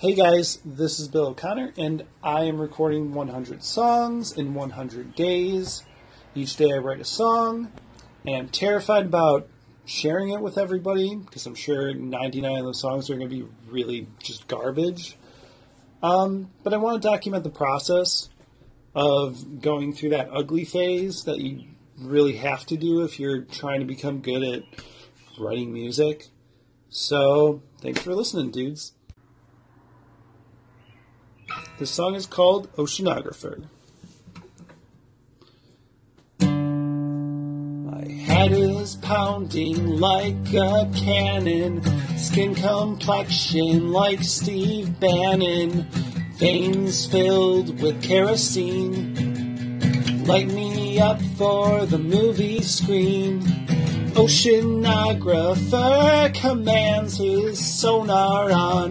Hey guys, this is Bill O'Connor, and I am recording 100 songs in 100 days. Each day I write a song, and I'm terrified about sharing it with everybody because I'm sure 99 of those songs are going to be really just garbage. Um, but I want to document the process of going through that ugly phase that you really have to do if you're trying to become good at writing music. So, thanks for listening, dudes. This song is called Oceanographer. My head is pounding like a cannon, skin complexion like Steve Bannon, veins filled with kerosene. Light me up for the movie screen. Oceanographer commands his sonar on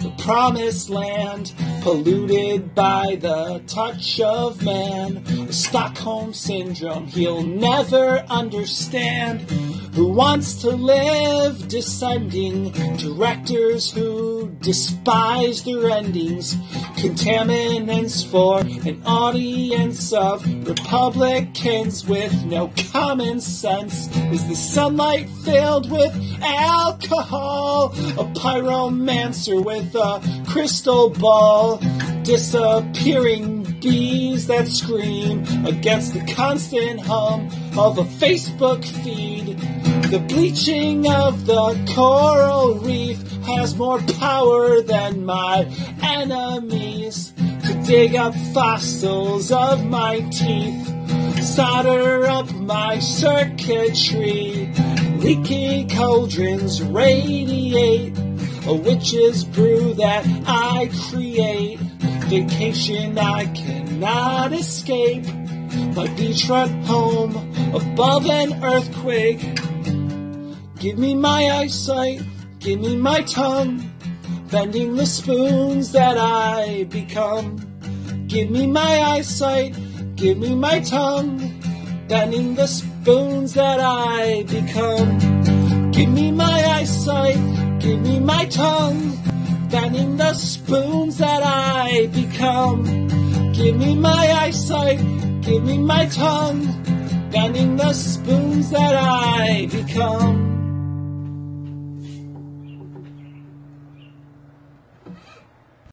the promised land, polluted by the touch of man. Stockholm syndrome he'll never understand. Who wants to live descending directors who despise their endings? Contaminants for an audience of Republicans with no common sense. Is the sunlight filled with alcohol? A pyromancer with a crystal ball, disappearing bees that scream against the constant hum of a Facebook feed. The bleaching of the coral reef has more power than my enemies to dig up fossils of my teeth, solder up my circuitry. Leaky cauldrons radiate a witch's brew that I create. Vacation I cannot escape. My beachfront home above an earthquake. Give me my eyesight, give me my tongue, bending the spoons that I become. Give me my eyesight, give me my tongue, bending the spoons that I become. Give me my eyesight, give me my tongue, bending the spoons that I become. Give me my eyesight, give me my tongue, bending the spoons that I become.